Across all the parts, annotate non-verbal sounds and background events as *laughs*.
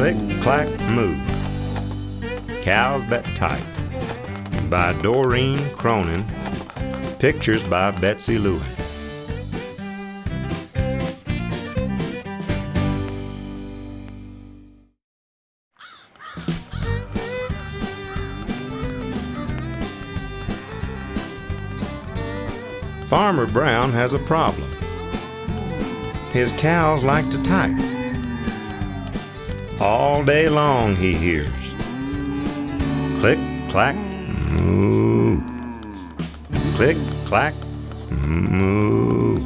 Click, clack, moo. Cows That Type by Doreen Cronin. Pictures by Betsy Lewin. Farmer Brown has a problem. His cows like to type. All day long he hears click, clack, moo. Click, clack, moo.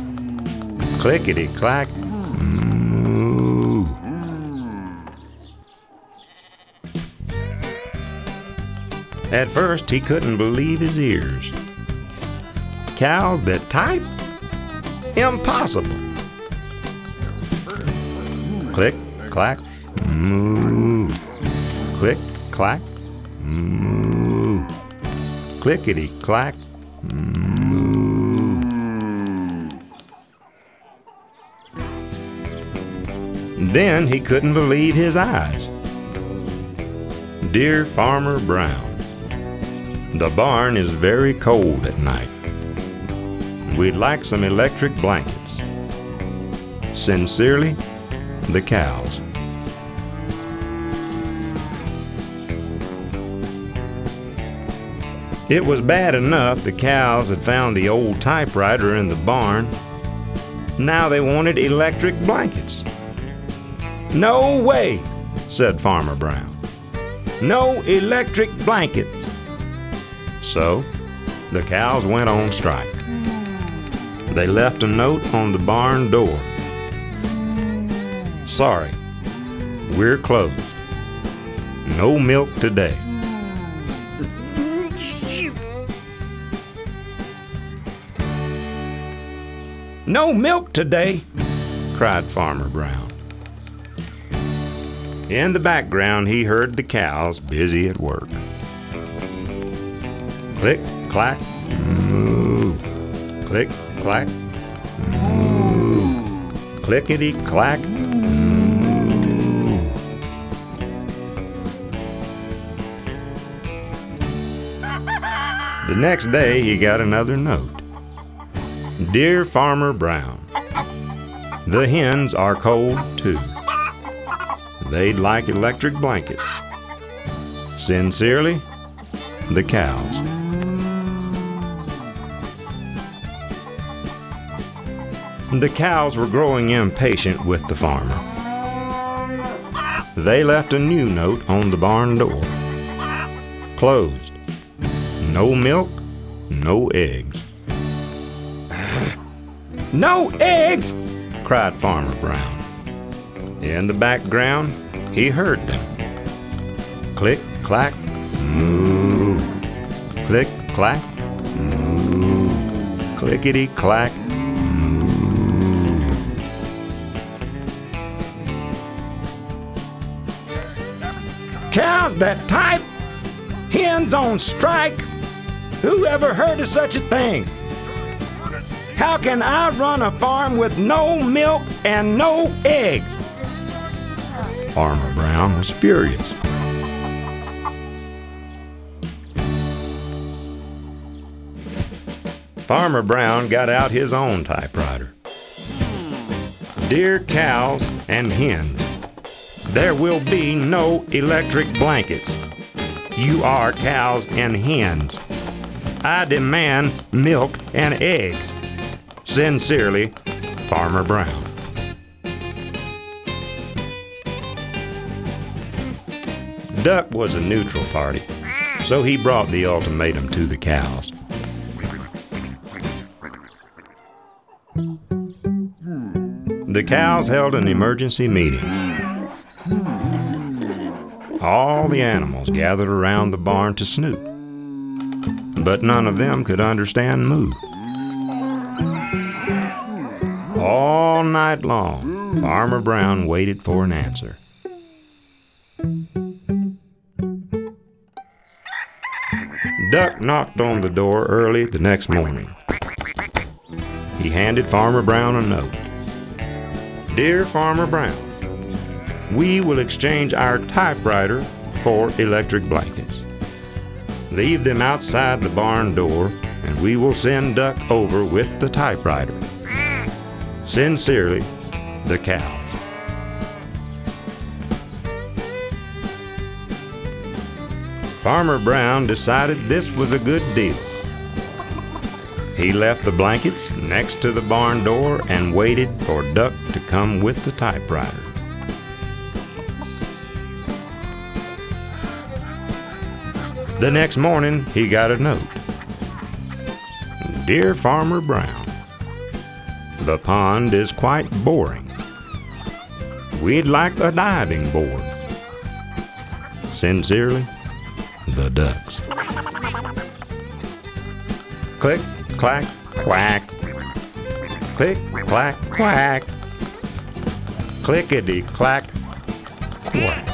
Clickety clack, moo. At first, he couldn't believe his ears. Cows that type? Impossible. Click, clack, moo. Click, clack, moo. Clickety clack, moo. Then he couldn't believe his eyes. Dear Farmer Brown, the barn is very cold at night. We'd like some electric blankets. Sincerely, the cows. It was bad enough the cows had found the old typewriter in the barn. Now they wanted electric blankets. No way, said Farmer Brown. No electric blankets. So, the cows went on strike. They left a note on the barn door. Sorry, we're closed. No milk today. No milk today, cried Farmer Brown. In the background, he heard the cows busy at work. Click, clack, moo. Click, clack, moo. Clickety clack. *laughs* The next day, he got another note. Dear Farmer Brown, the hens are cold too. They'd like electric blankets. Sincerely, the cows. The cows were growing impatient with the farmer. They left a new note on the barn door. Closed. No milk, no eggs. No eggs! cried Farmer Brown. In the background, he heard them. Click, clack, moo. Click, clack, moo. Clickety, clack. Cows that type? Hens on strike? Who ever heard of such a thing? How can I run a farm with no milk and no eggs? Farmer Brown was furious. Farmer Brown got out his own typewriter. Dear cows and hens, there will be no electric blankets. You are cows and hens. I demand milk and eggs. Sincerely, Farmer Brown. Duck was a neutral party, so he brought the ultimatum to the cows. The cows held an emergency meeting. All the animals gathered around the barn to snoop, but none of them could understand moo. All night long, Farmer Brown waited for an answer. Duck knocked on the door early the next morning. He handed Farmer Brown a note. Dear Farmer Brown, we will exchange our typewriter for electric blankets. Leave them outside the barn door, and we will send Duck over with the typewriter. Sincerely, the cows. Farmer Brown decided this was a good deal. He left the blankets next to the barn door and waited for Duck to come with the typewriter. The next morning, he got a note. Dear Farmer Brown, the pond is quite boring. We'd like a diving board. Sincerely, the ducks. Click, clack, quack. Click, clack, quack. Clickety, clack, quack.